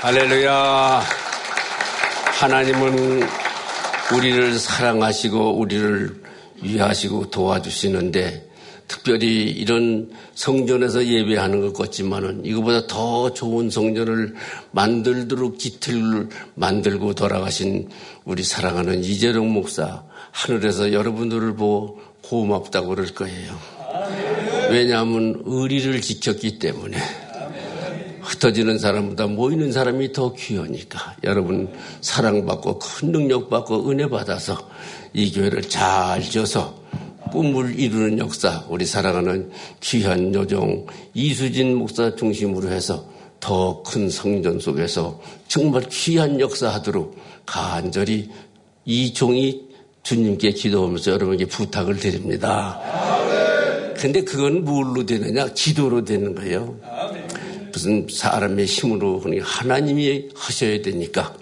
할렐루야. 하나님은 우리를 사랑하시고 우리를 위하시고 도와주시는데 특별히 이런 성전에서 예배하는 것 같지만은 이거보다 더 좋은 성전을 만들도록 기틀을 만들고 돌아가신 우리 사랑하는 이재룡 목사 하늘에서 여러분들을 보고 고맙다고 그럴 거예요. 왜냐하면 의리를 지켰기 때문에 흩어지는 사람보다 모이는 사람이 더 귀하니까 여러분 사랑받고 큰 능력받고 은혜 받아서 이 교회를 잘 져서 꿈을 이루는 역사 우리 사랑하는 귀한 요정 이수진 목사 중심으로 해서 더 큰 성전 속에서 정말 귀한 역사하도록 간절히 이 종이 주님께 기도하면서 여러분에게 부탁을 드립니다. 근데 그건 뭘로 되느냐? 기도로 되는 거예요. 무슨 사람의 힘으로 하나님이 하셔야 되니까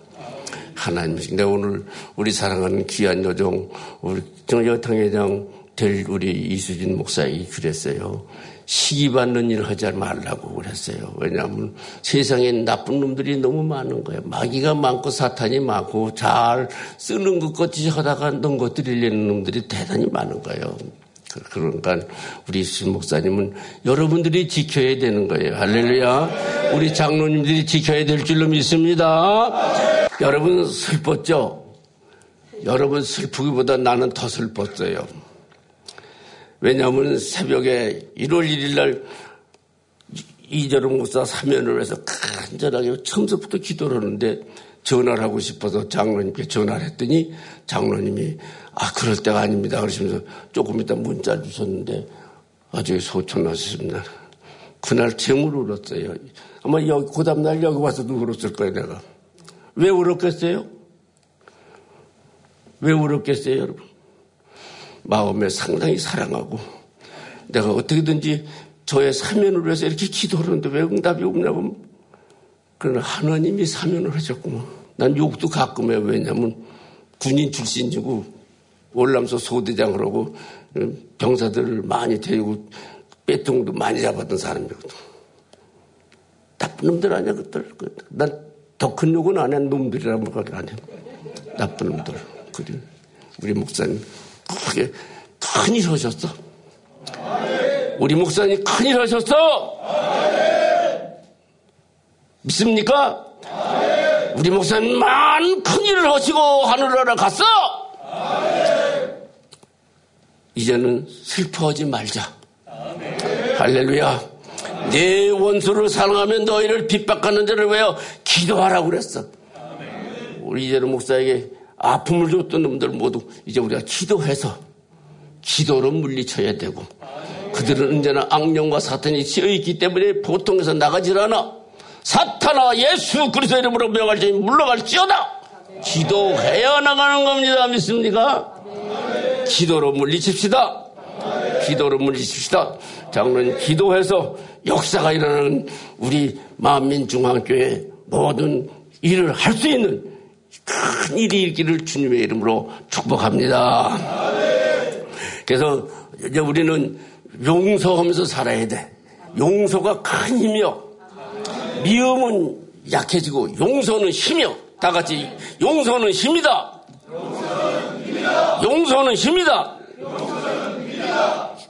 하나님. 근데 오늘 우리 사랑하는 귀한 여종 우리 여탕회장 될 우리 이수진 목사이 그랬어요. 시기 받는 일을 하지 말라고 그랬어요. 왜냐하면 세상에 나쁜 놈들이 너무 많은 거예요. 마귀가 많고 사탄이 많고 잘 쓰는 것 같이 하다가 넘것들이려는 놈들이 대단히 많은 거예요. 그러니까 우리 신 목사님은 여러분들이 지켜야 되는 거예요. 할렐루야. 우리 장로님들이 지켜야 될 줄로 믿습니다. 여러분 슬펐죠? 여러분 슬프기보다 나는 더 슬펐어요. 왜냐하면 새벽에 1월 1일 날 이재룡 목사 사면을 해서 간절하게 처음부터 기도를 하는데 전화를 하고 싶어서 장로님께 전화를 했더니 장로님이 아 그럴 때가 아닙니다 그러시면서 조금 이따 문자 주셨는데 아주 소천하셨습니다. 그날 제물 울었어요. 아마 여기 그 다음날 여기 와서도 울었을 거예요 내가. 왜 울었겠어요? 왜 울었겠어요 여러분? 마음에 상당히 사랑하고 내가 어떻게든지 저의 사면을 위해서 이렇게 기도를 하는데 왜 응답이 없냐고 그러나 하나님이 사면을 하셨구만. 난 욕도 가끔 해요. 왜냐면 군인 출신이고 월남소 소대장을 하고 병사들을 많이 데리고 빼통도 많이 잡았던 사람이거든. 나쁜 놈들 아니야, 그들. 난 더 큰 욕은 안 한 놈들이라는 걸 아니야. 나쁜 놈들. 그래. 우리 목사님 크게 큰일 하셨어. 우리 목사님 큰일 하셨어. 믿습니까? 우리 목사님 만 큰 일을 하시고 하늘나라 갔어. 이제는 슬퍼하지 말자. 할렐루야. 내 원수를 사랑하면 너희를 핍박하는 자를 왜요? 기도하라고 그랬어. 우리 이제는 목사에게 아픔을 줬던 놈들 모두 이제 우리가 기도해서 기도로 물리쳐야 되고 그들은 언제나 악령과 사탄이 지어 있기 때문에 보통에서 나가질 않아. 사탄아 예수 그리스도 이름으로 명할지니 물러갈지어다. 기도해야 나가는 겁니다. 믿습니까? 기도로 물리칩시다. 기도로 물리칩시다. 장로님 기도해서 역사가 일어나는 우리 만민중앙교회 모든 일을 할 수 있는 큰 일이 있기를 주님의 이름으로 축복합니다. 그래서 이제 우리는 용서하면서 살아야 돼. 용서가 큰 힘이요. 미움은 약해지고 용서는 힘이요. 다 같이 용서는 힘이다. 용서는 힘이다.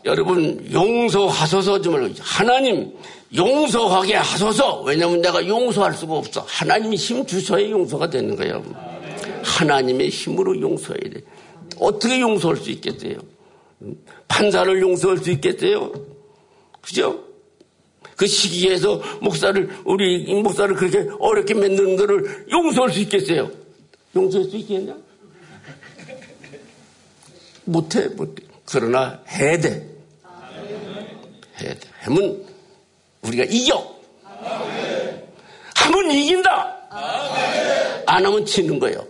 여러분 용서하소서 좀 말고 하나님 용서하게 하소서. 왜냐하면 내가 용서할 수가 없어. 하나님이 힘 주셔야 용서가 되는 거예요. 하나님의 힘으로 용서해야 돼. 어떻게 용서할 수 있겠어요? 판사를 용서할 수 있겠어요? 그죠? 그 시기에서 목사를, 우리 목사를 그렇게 어렵게 만드는 거를 용서할 수 있겠어요? 용서할 수 있겠냐? 못해, 못해. 그러나 해야 돼. 해야 돼. 하면 우리가 이겨. 하면 이긴다. 안 하면 지는 거예요.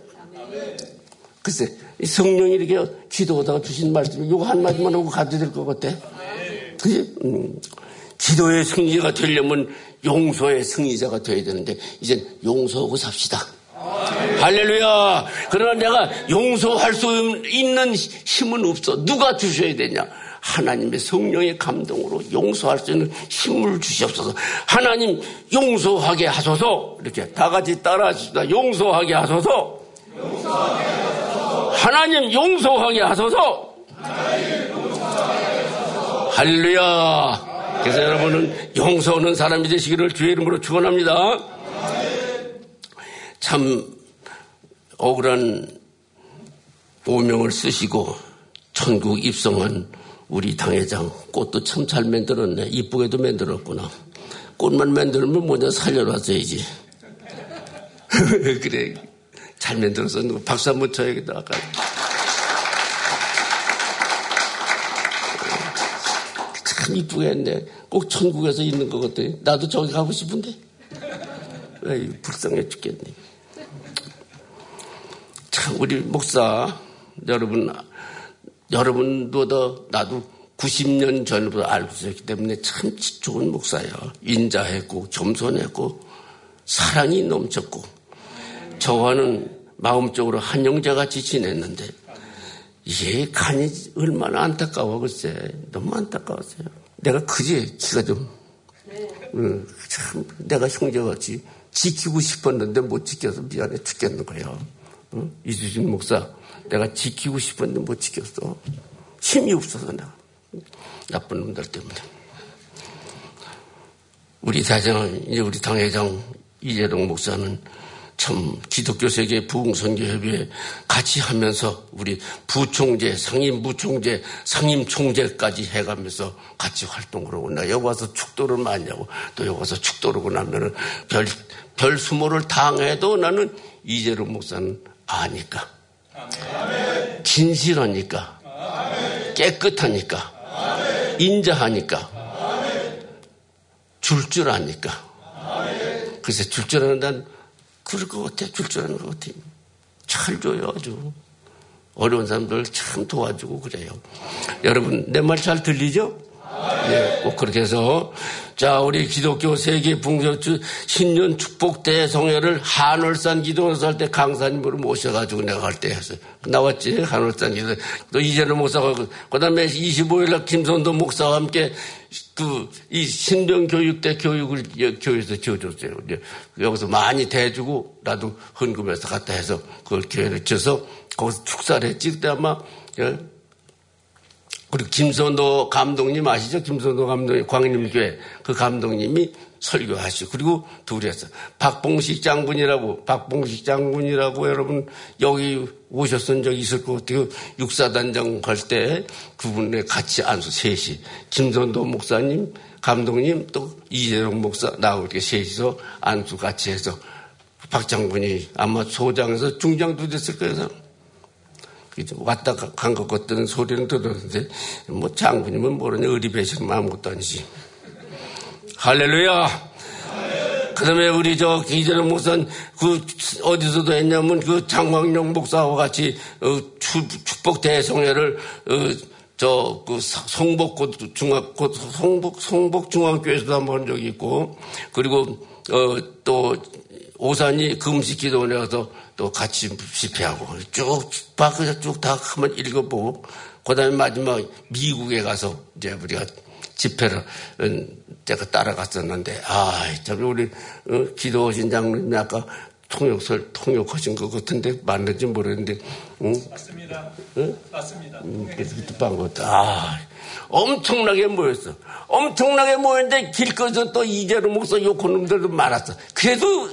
글쎄, 성령이 이렇게 기도하다가 주신 말씀, 이거 한마디만 하고 가도 될 것 같아. 그지? 음, 기도의 승리가 되려면 용서의 승리자가 돼야 되는데, 이제 용서하고 삽시다. 할렐루야. 그러나 내가 용서할 수 있는 힘은 없어. 누가 주셔야 되냐? 하나님의 성령의 감동으로 용서할 수 있는 힘을 주시옵소서. 하나님 용서하게 하소서. 이렇게 다 같이 하소서. 용서하게 하소서. 하나님 용서하게 하소서. 하나님 용서하게 하소서. 할렐루야. 그래서 여러분은 용서하는 사람이 되시기를 주의 이름으로 축원합니다. 참 억울한 오명을 쓰시고 천국 입성한 우리 당회장 꽃도 참 잘 만들었네. 이쁘게도 만들었구나. 꽃만 만들면 뭐냐 살려놨어야지. 그래. 잘 만들어서 박수 한번 쳐야겠다. 아까. 참 이쁘게 했네. 꼭 천국에서 있는 것 같아. 나도 저기 가고 싶은데. 에이, 불쌍해 죽겠네. 참, 우리 목사, 여러분, 여러분도 나도 90년 전부터 알고 있었기 때문에 참 좋은 목사예요. 인자했고, 겸손했고, 사랑이 넘쳤고, 저와는 마음적으로 한 형제같이 지냈는데, 이게 간이 얼마나 안타까워, 글쎄. 너무 안타까웠어요. 내가 그제 지가 좀, 응, 참, 내가 형제같이 지키고 싶었는데 못 지켜서 미안해 죽겠는 거예요. 응? 이주진 목사, 내가 지키고 싶었는데 못 지켰어. 힘이 없어서 내가. 나쁜 놈들 때문에. 우리 대장, 이제 우리 당회장 이재동 목사는 참 기독교 세계 부흥선교협의회 같이 하면서 우리 부총재, 상임 부총재, 상임 총재까지 해가면서 같이 활동을 하고 나 여기 와서 축도를 많이 하고 또 여기 와서 축도를 하고 나면은 별, 별 수모를 당해도 나는 이재동 목사는 아니까. 진실하니까. 깨끗하니까. 인자하니까. 줄줄 아니까. 그래서 줄줄 아는 난 그럴 것 같아. 줄 줄 아는 것 같아. 잘 줘요, 아주. 어려운 사람들 참 도와주고 그래요. 여러분, 내 말 잘 들리죠? 네, 꼭 그렇게 해서 자 우리 기독교 세계 붕저주 신년 축복 대성회를 한월산 기도원에서 할 때 강사님으로 모셔가지고 내가 할 때 했어요. 나왔지 한월산 기도. 또 이재는 목사가 그 다음에 25일 날 김선도 목사와 함께 그 이 신병 교육대 교육을 교회에서 지어줬어요. 여기서 많이 대주고 나도 헌금해서 갔다 해서 그걸 교회를 지어서 거기서 축사를 했지 그때 아마 예, 그리고 김선도 감독님 아시죠? 김선도 감독님 광림교회 그 감독님이 설교하시고 그리고 둘이 했어. 박봉식 장군이라고 박봉식 장군이라고 여러분 여기 오셨던 적 있을 것 같아요. 육사단장 갈 때 그분에 같이 안수 셋이 김선도 목사님 감독님 또 이재용 목사 나하고 이렇게 셋이서 안수 같이 해서 박 장군이 아마 소장에서 중장도 됐을 거예요. 왔다 간 것 같다는 소리는 들었는데 뭐 장군님은 모르냐 의리배식 아무것도 아니지. 할렐루야. 그 다음에 우리 저 이재령 목사는 그 어디서도 했냐면 그 장광용 목사와 같이 어, 축복 대성회를 어, 저그 성복고 중학고 성복 성복 중학교에서도 한 번 한 적이 있고 그리고 어, 또 오산이 금식 기도원에 가서 또 같이 집회하고 쭉 밖에서 쭉 다 한번 읽어보고 그다음에 마지막 미국에 가서 이제 우리가 집회를 제가 따라갔었는데 아참 우리 어, 기도하신 장로님이 아까 통역설 통역하신 것 같은데 맞는지 모르겠는데 응? 맞습니다. 응? 맞습니다. 뜻한 것 아, 엄청나게 모였어. 엄청나게 모였는데 길거리에서 또 이재로 목사 욕하는 놈들도 많았어. 그래도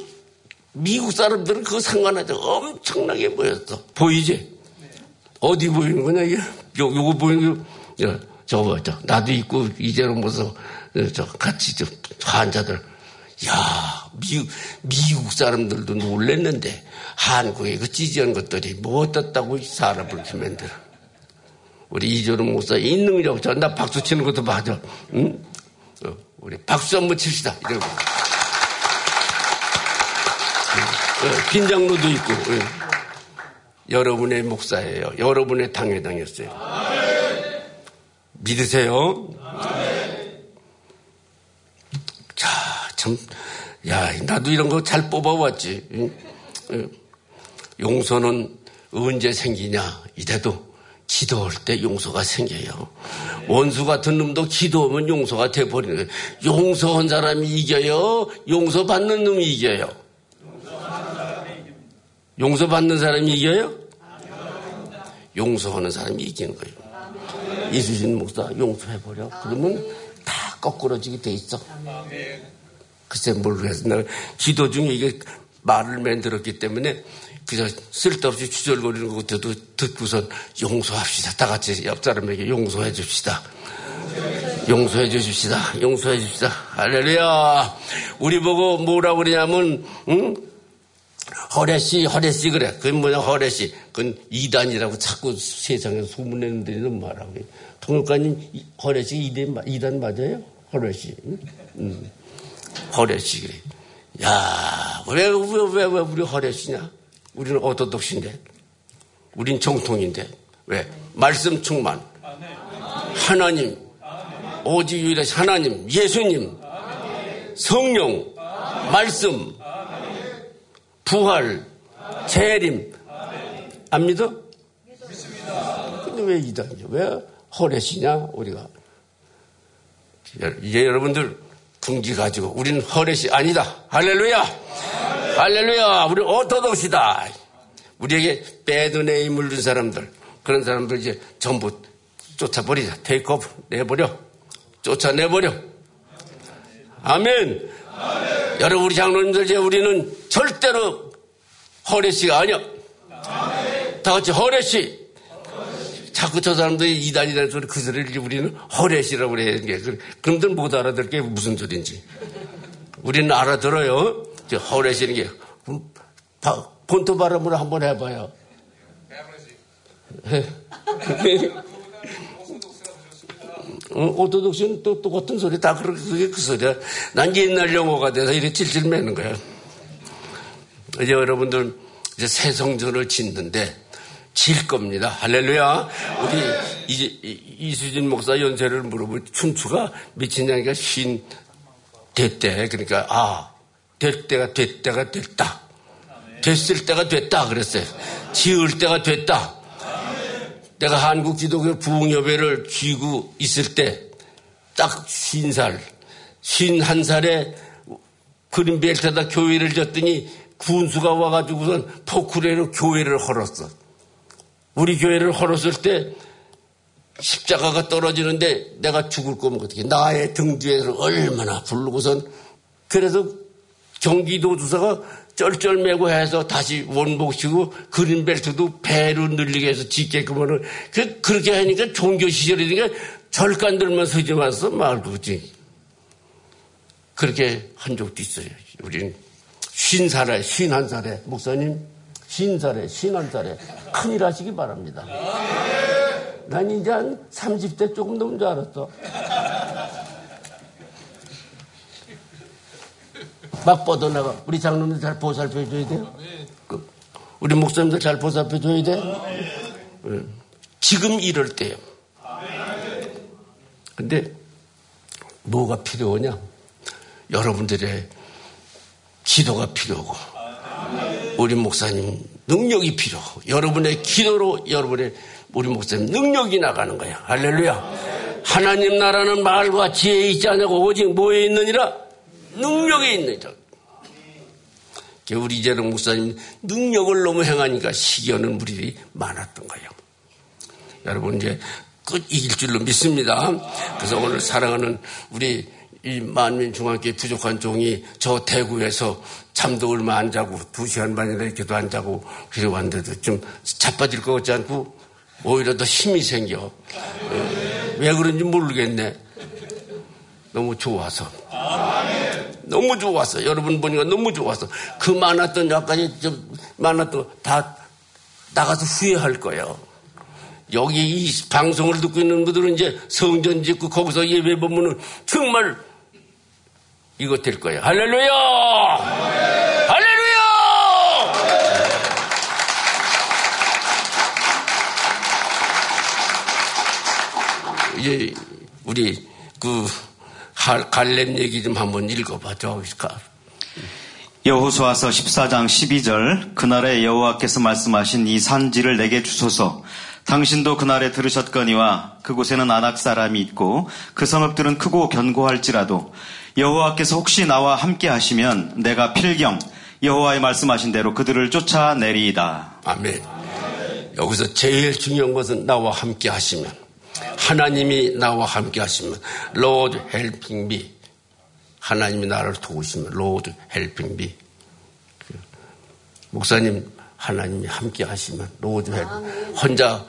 미국 사람들은 그거 상관하지 엄청나게 보였어. 보이지? 어디 보이는 거냐, 이게? 요, 요거 보이는 거, 야, 저거, 저, 나도 있고, 이재로 모서, 저, 같이, 저, 환자들. 야, 미국, 미국 사람들도 놀랬는데, 한국에 그 찌지한 것들이 뭐 어떻다고 사람을 만들어. 우리 이재로 목사 인능력, 저, 나 박수 치는 것도 맞아. 응? 어, 우리 박수 한번 칩시다. 이러고. 빈장로도 있고 예. 여러분의 목사예요. 여러분의 당회당이었어요. 믿으세요? 자, 참, 야, 나도 이런 거 잘 뽑아왔지. 용서는 언제 생기냐? 이래도 기도할 때 용서가 생겨요. 원수 같은 놈도 기도하면 용서가 돼버리는 거예요. 용서한 사람이 이겨요? 용서받는 놈이 이겨요? 용서받는 사람이 이겨요? 용서하는 사람이 이기는 거예요. 이수진 목사 용서해버려. 그러면 다 거꾸러지게 돼 있어. 글쎄 모르겠어. 내가 기도 중에 이게 말을 만들었기 때문에 그냥 쓸데없이 주절거리는 것도 듣고선 용서합시다. 다 같이 옆 사람에게 용서해 줍시다. 용서해 주십시다. 용서해 줍시다. 할렐루야. 우리 보고 뭐라고 그러냐면, 응? 허레씨, 허레씨 그래. 그건 뭐냐, 허레씨. 그건 이단이라고 자꾸 세상에서 소문내는 데는 말하고. 통역관님, 허레씨 이단, 이단 맞아요? 허레씨. 응? 응. 허레씨 그래. 야, 왜, 왜, 왜, 왜 우리 허레씨냐? 우리는 어토독신데. 우린 정통인데. 왜? 말씀 충만. 하나님. 오직 유일하신 하나님. 예수님. 성령. 말씀. 부활. 재림. 안 믿어? 근데 왜 이단이냐? 왜 허렛이냐? 우리가. 이제 여러분들 분기 가지고 우리는 허렛이 아니다. 할렐루야! 할렐루야! 우리 어토독시다. 우리에게 빼드네 물든 사람들, 그런 사람들 이제 전부 쫓아버리자. 테이크오프 내버려. 쫓아내버려. 아멘. 아멘. 여러분, 우리 장로님들, 이제 우리는 절대로 허례씨가 아니야. 아멘. 다 같이 허례씨. 자꾸 저 사람들이 이단이라는 소리, 그 소리를 우리는 허례씨라고 그래야 게. 그럼들 못 알아들 게 무슨 소리인지. 우리는 알아들어요. 허례시는 게 본토 발음으로 한번 해봐요. 어, 오토독스는 또 똑같은 소리 다 그렇게 그 소리야. 난 옛날 영어가 돼서 이렇게 찔찔 매는 거야. 이제 여러분들 이제 새 성전을 짓는데 질 겁니다. 할렐루야. 우리 이제 이수진 목사 연세를 물어보면 춘추가 미친 양이가 신 됐대. 그러니까 아, 될 때가 됐다가 됐다. 됐을 때가 됐다 그랬어요. 지을 때가 됐다. 내가 한국 기독교 부흥협회를 쥐고 있을 때딱 쉰살, 쉰한 살에 그린벨트에다 교회를 졌더니 군수가 와가지고선 포크레로 교회를 헐었어. 우리 교회를 헐었을 때 십자가가 떨어지는데 내가 죽을 거면 어떻게 나의 등 뒤에서 얼마나 부르고선 그래서 경기도 주사가 쩔쩔매고 해서 다시 원복시고 그린벨트도 배로 늘리게 해서 짓게끔 하는 그, 그렇게 하니까 종교 시절이니까 절간들만 서지 마서 말고지. 그렇게 한 적도 있어요. 우리는 쉰 살에, 쉰한 살에, 목사님, 쉰 살에, 쉰한 살에 큰일 하시기 바랍니다. 난 이제 한 30대 조금 넘은 줄 알았어. 막 뻗어나가. 우리 장로님들 잘 보살펴줘야 돼요. 그, 우리 목사님들 잘 보살펴줘야 돼. 네. 지금 이럴 때요. 근데 뭐가 필요하냐? 여러분들의 기도가 필요하고 우리 목사님 능력이 필요하고 여러분의 기도로 여러분의 우리 목사님 능력이 나가는 거야. 할렐루야. 하나님 나라는 말과 지혜에 있지 않고 오직 뭐에 있느니라? 능력에 있느니라. 우리 이재동 목사님 능력을 너무 행하니까 시기하는 무리들이 많았던 거예요. 여러분 이제 끝 이길 줄로 믿습니다. 그래서 오늘 사랑하는 우리 이 만민중앙교회 부족한 종이 저 대구에서 잠도 얼마 안 자고 두 시간 반이나 이렇게도 안 자고 그래 왔는데도 좀 자빠질 것 같지 않고 오히려 더 힘이 생겨. 왜 그런지 모르겠네. 너무 좋아서. 너무 좋았어. 여러분 보니까 너무 좋았어. 그 많았던 약간이 좀 많았던 다 나가서 후회할 거예요. 여기 이 방송을 듣고 있는 분들은 이제 성전 짓고 거기서 예배 보면은 정말 이거 될 거예요. 할렐루야! 할렐루야! 이제 우리 그 갈렙 얘기 좀 한번 읽어봐. 줘 여호수아서 14장 12절 그날에 여호와께서 말씀하신 이 산지를 내게 주소서 당신도 그날에 들으셨거니와 그곳에는 안악 사람이 있고 그 성읍들은 크고 견고할지라도 여호와께서 혹시 나와 함께 하시면 내가 필경 여호와의 말씀하신 대로 그들을 쫓아내리이다. 아멘. 여기서 제일 중요한 것은 나와 함께 하시면 하나님이 나와 함께 하시면 Lord helping me. 하나님이 나를 도우시면 Lord helping me. 목사님 하나님이 함께 하시면 Lord help. 혼자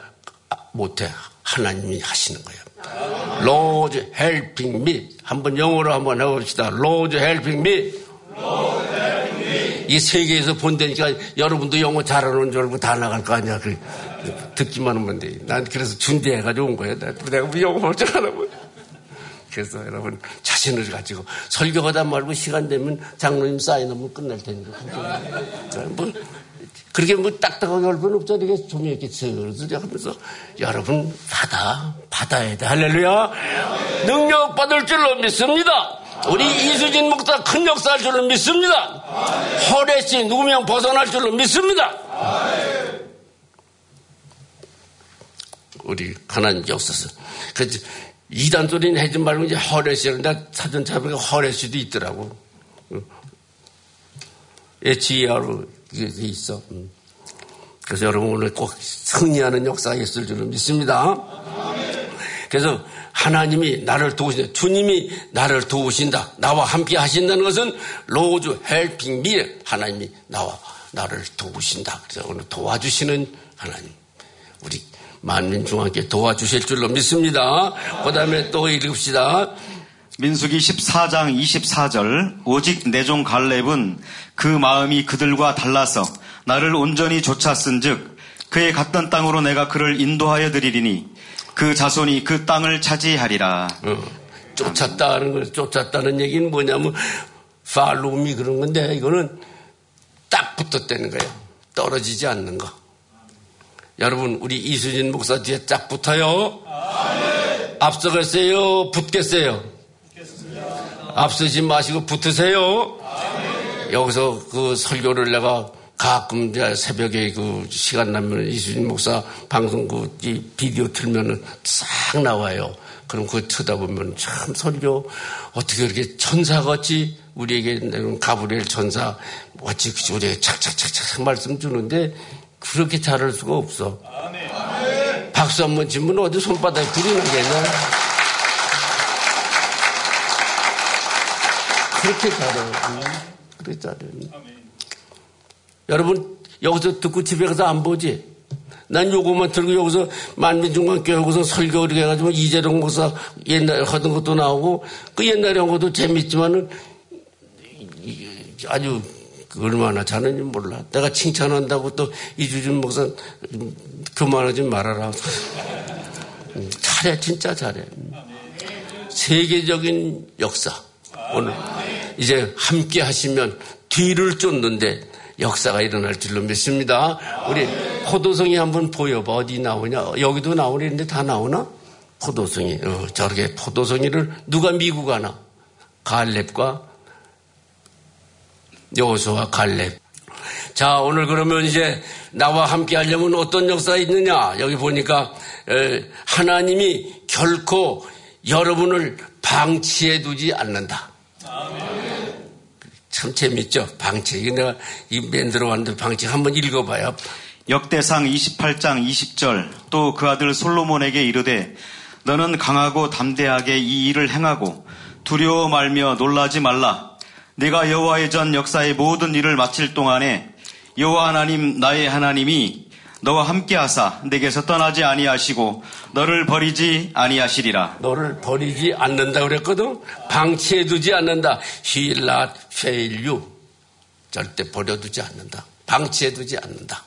못해 하나님이 하시는 거예요. Lord helping me. 한번 영어로 한번 해봅시다. Lord helping me. 이 세계에서 본다니까 여러분도 영어 잘하는 줄 알고 다 나갈 거 아니야. 그, 듣기만 하면 돼. 난 그래서 준비해가지고 온 거야. 내가 뭐 영어 어쩌라고. 그래서 여러분 자신을 가지고 설교하다 말고 시간 되면 장로님 사인하면 끝날 테니까. 뭐 그렇게 뭐 딱딱하게 할 필요 없잖아. 이게 좀 이렇게 슬슬 하면서 여러분 받아 받아야 돼. 할렐루야. 능력 받을 줄로 믿습니다. 우리 이수진 목사 큰 역사할 줄로 믿습니다. 허례씨 누구명 벗어날 줄로 믿습니다. 우리 하나님 역사서. 그 이단 소리는 하지 말고 이제 허례씨를 나 사전 찾아보니까 허례씨도 있더라고. H-E-R로 있어. 음. 그래서 여러분 오늘 꼭 승리하는 역사가 있을 줄로 믿습니다. 그래서 하나님이 나를 도우신다. 주님이 나를 도우신다. 나와 함께 하신다는 것은 Lord's helping me 하나님이 나와 나를 도우신다. 그래서 오늘 도와주시는 하나님. 우리 만민중앙께 도와주실 줄로 믿습니다. 그 다음에 또 읽읍시다. 민수기 14장 24절 오직 내종 갈렙은 그 마음이 그들과 달라서 나를 온전히 쫓았은즉 그의 갔던 땅으로 내가 그를 인도하여 드리리니 그 자손이 그 땅을 차지하리라. 어, 쫓았다는 걸 쫓았다는 얘기는 뭐냐면 팔로움이 그런 건데 이거는 딱 붙었다는 거예요. 떨어지지 않는 거. 여러분 우리 이수진 목사 뒤에 쫙 붙어요. 앞서겠어요? 붙겠어요? 앞서지 마시고 붙으세요. 여기서 그 설교를 내가 가끔 새벽에 그 시간 나면 이수진 목사 방송 그 비디오 틀면은 싹 나와요. 그럼 그거 쳐다보면 참 설교 어떻게 그렇게 천사같이 우리에게 가브리엘 천사 어찌 우리에게 착착착착 말씀 주는데 그렇게 잘할 수가 없어. 박수 한 번 치면 어디 손바닥에 불이 나겠냐? 그렇게 잘해. 그렇게 잘해. 여러분 여기서 듣고 집에 가서 안 보지? 난 요거만 들고 여기서 만민중앙교회 여기서 설교 이렇게 해가지고 이재동 목사 옛날에 하던 것도 나오고 그 옛날에 한 것도 재밌지만은 아주 얼마나 잘하는지 몰라. 내가 칭찬한다고 또 이주준 목사 그만하지 말아라. 잘해, 진짜 잘해. 세계적인 역사. 오늘 이제 함께 하시면 뒤를 쫓는데 역사가 일어날 줄로 믿습니다. 우리 포도송이 한번 보여봐. 어디 나오냐? 여기도 나오는데 다 나오나? 포도송이. 어, 저렇게 포도송이를 누가 미국 하나? 갈렙과 여호수와 갈렙. 자, 오늘 그러면 이제 나와 함께 하려면 어떤 역사가 있느냐? 여기 보니까 하나님이 결코 여러분을 방치해 두지 않는다. 참 재밌죠? 방책. 내가 이맨 들어왔는데 방책 한번 읽어봐요. 역대상 28장 20절 또 그 아들 솔로몬에게 이르되 너는 강하고 담대하게 이 일을 행하고 두려워 말며 놀라지 말라. 내가 여호와의 전 역사의 모든 일을 마칠 동안에 여호와 하나님 나의 하나님이 너와 함께하사 내게서 떠나지 아니하시고 너를 버리지 아니하시리라. 너를 버리지 않는다 그랬거든. 방치해두지 않는다. He will not fail you. 절대 버려두지 않는다. 방치해두지 않는다.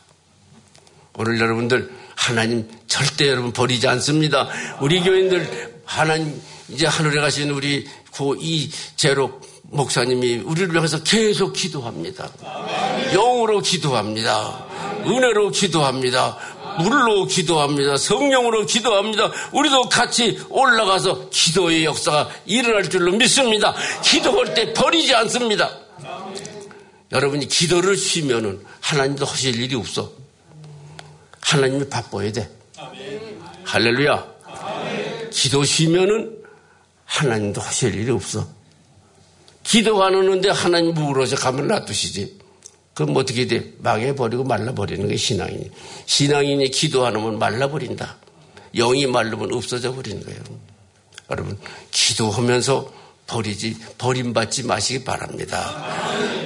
오늘 여러분들 하나님 절대 여러분 버리지 않습니다. 우리 교인들 하나님 이제 하늘에 가신 우리 고 이 제로 목사님이 우리를 위해서 계속 기도합니다. 영으로 기도합니다. 은혜로 기도합니다. 물로 기도합니다. 성령으로 기도합니다. 우리도 같이 올라가서 기도의 역사가 일어날 줄로 믿습니다. 기도할 때 버리지 않습니다. 여러분이 기도를 쉬면은 하나님도 하실 일이 없어. 하나님이 바빠야 돼. 할렐루야. 기도 쉬면은 하나님도 하실 일이 없어. 오는데 하나님 물어서 가면 놔두시지. 그럼 어떻게 돼? 망해버리고 말라버리는 게 신앙이니. 신앙인이 기도 안 하면 말라버린다. 영이 말르면 없어져 버리는 거예요. 여러분, 기도하면서 버리지, 버림받지 마시기 바랍니다.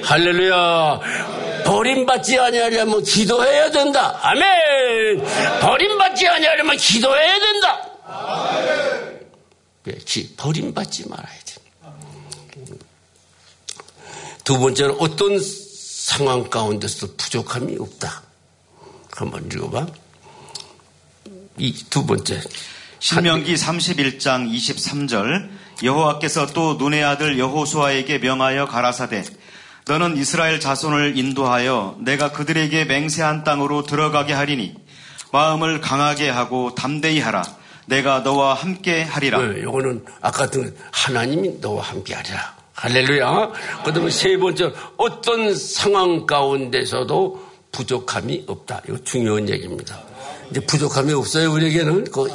할렐루야. 버림받지 아니하려면 기도해야 된다. 아멘. 버림받지 아니하려면 기도해야 된다. 예, 버림받지 말아야지. 두 번째는 어떤 상황 가운데서도 부족함이 없다. 한번 읽어봐. 이 두 번째. 신명기 31장 23절 여호와께서 또 눈의 아들 여호수아에게 명하여 가라사대 너는 이스라엘 자손을 인도하여 내가 그들에게 맹세한 땅으로 들어가게 하리니 마음을 강하게 하고 담대히 하라 내가 너와 함께 하리라. 네, 이거는 아까 같은 하나님이 너와 함께 하리라. 할렐루야. 그 다음에 세 번째, 어떤 상황 가운데서도 부족함이 없다. 이거 중요한 얘기입니다. 이제 부족함이 없어요, 우리에게는. 그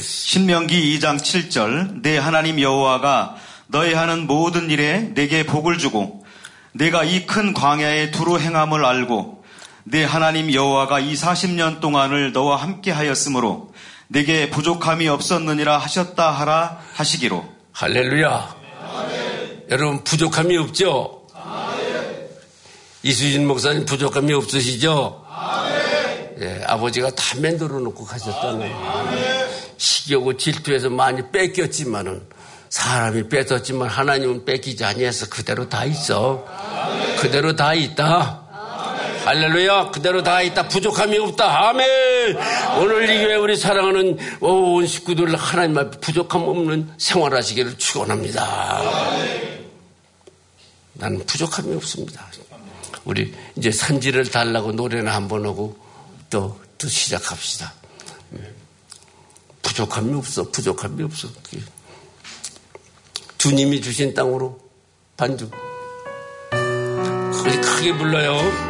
신명기 2장 7절, 내 하나님 여호와가 너희 하는 모든 일에 내게 복을 주고, 내가 이 큰 광야에 두루 행함을 알고, 내 하나님 여호와가 이 40년 동안을 너와 함께 하였으므로, 내게 부족함이 없었느니라 하셨다 하라 하시기로. 할렐루야. 여러분 부족함이 없죠? 아멘. 이수진 목사님 부족함이 없으시죠? 아멘. 예, 아버지가 다 만들어 놓고 가셨잖아요. 시기하고 질투해서 많이 뺏겼지만은 사람이 뺏었지만 하나님은 뺏기지 아니해서 그대로 다 있어. 그대로 다 있다. 할렐루야. 그대로 다 있다. 부족함이 없다. 아멘. 오늘 이 교회 우리 사랑하는 온 식구들 하나님 앞에 부족함 없는 생활하시기를 축원합니다. 나는 부족함이 없습니다. 우리 이제 산지를 달라고 노래나 한번 하고 또, 또 시작합시다. 부족함이 없어. 부족함이 없어. 주님이 주신 땅으로 반주. 크게 불러요.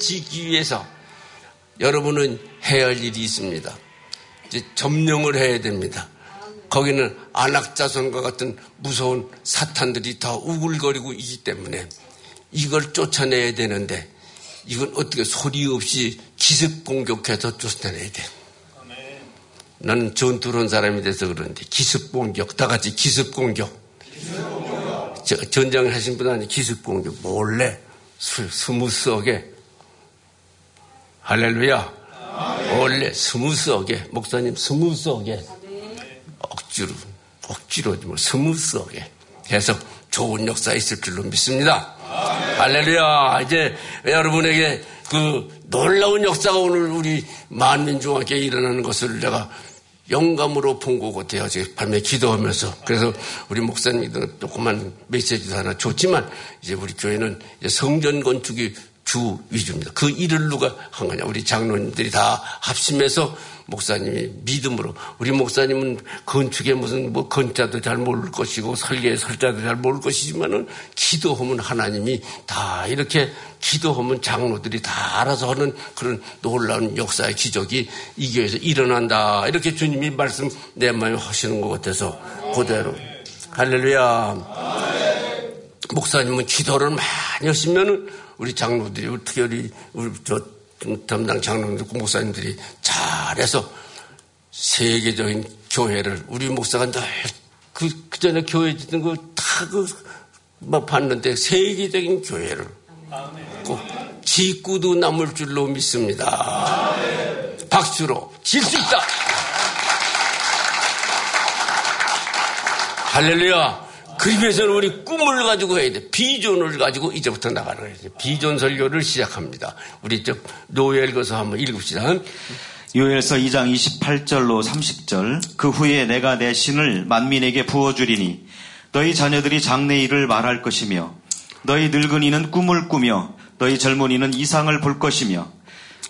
짓기 위해서 여러분은 해야 할 일이 있습니다. 이제 점령을 해야 됩니다. 거기는 안악자손과 같은 무서운 사탄들이 다 우글거리고 있기 때문에 이걸 쫓아내야 되는데 이건 어떻게 소리 없이 기습 공격해서 쫓아내야 돼. 나는 전투를 한 사람이 돼서 그런데 기습 공격, 다 같이 기습 공격. 전장하신 분 아니 기습 공격 몰래 스무스하게 할렐루야 몰래 스무스하게 목사님 스무스하게 억지로 억지로 뭐 스무스하게 해서 좋은 역사 있을 줄로 믿습니다. 할렐루야 이제 여러분에게 그 놀라운 역사가 오늘 우리 만민중앙교회에 일어나는 것을 내가 영감으로 본것 같아요. 제가 밤에 기도하면서. 그래서 우리 목사님들 조그만 메시지도 하나 줬지만 이제 우리 교회는 이제 성전 건축이 주 위주입니다. 그 일을 누가 한 거냐. 우리 장로님들이 다 합심해서 목사님이 믿음으로 우리 목사님은 건축에 무슨 뭐 건자도 잘 모를 것이고 설계 설자도 잘 모를 것이지만은 기도하면 하나님이 다 이렇게 기도하면 장로들이 다 알아서 하는 그런 놀라운 역사의 기적이 이 교회에서 일어난다 이렇게 주님이 말씀 내 마음에 하시는 것 같아서 그대로 할렐루야 목사님은 기도를 많이 하시면은 우리 장로들이 특별히 우리 저 담당 장로들, 목사님들이 잘해서 세계적인 교회를 우리 목사가 늘그 그 전에 교회 짓는 거 다그 뭐 봤는데 세계적인 교회를 꼭 짓고도 남을 줄로 믿습니다. 박수로 질 수 있다. 할렐루야. 위해서는 우리 꿈을 가지고 해야 돼. 비전을 가지고 이제부터 나가는 거예요. 비전 설교를 시작합니다. 우리 저 노엘 거서 한번 읽읍시다. 요엘서 2장 28절로 30절 그 후에 내가 내 신을 만민에게 부어주리니 너희 자녀들이 장래 일을 말할 것이며 너희 늙은이는 꿈을 꾸며 너희 젊은이는 이상을 볼 것이며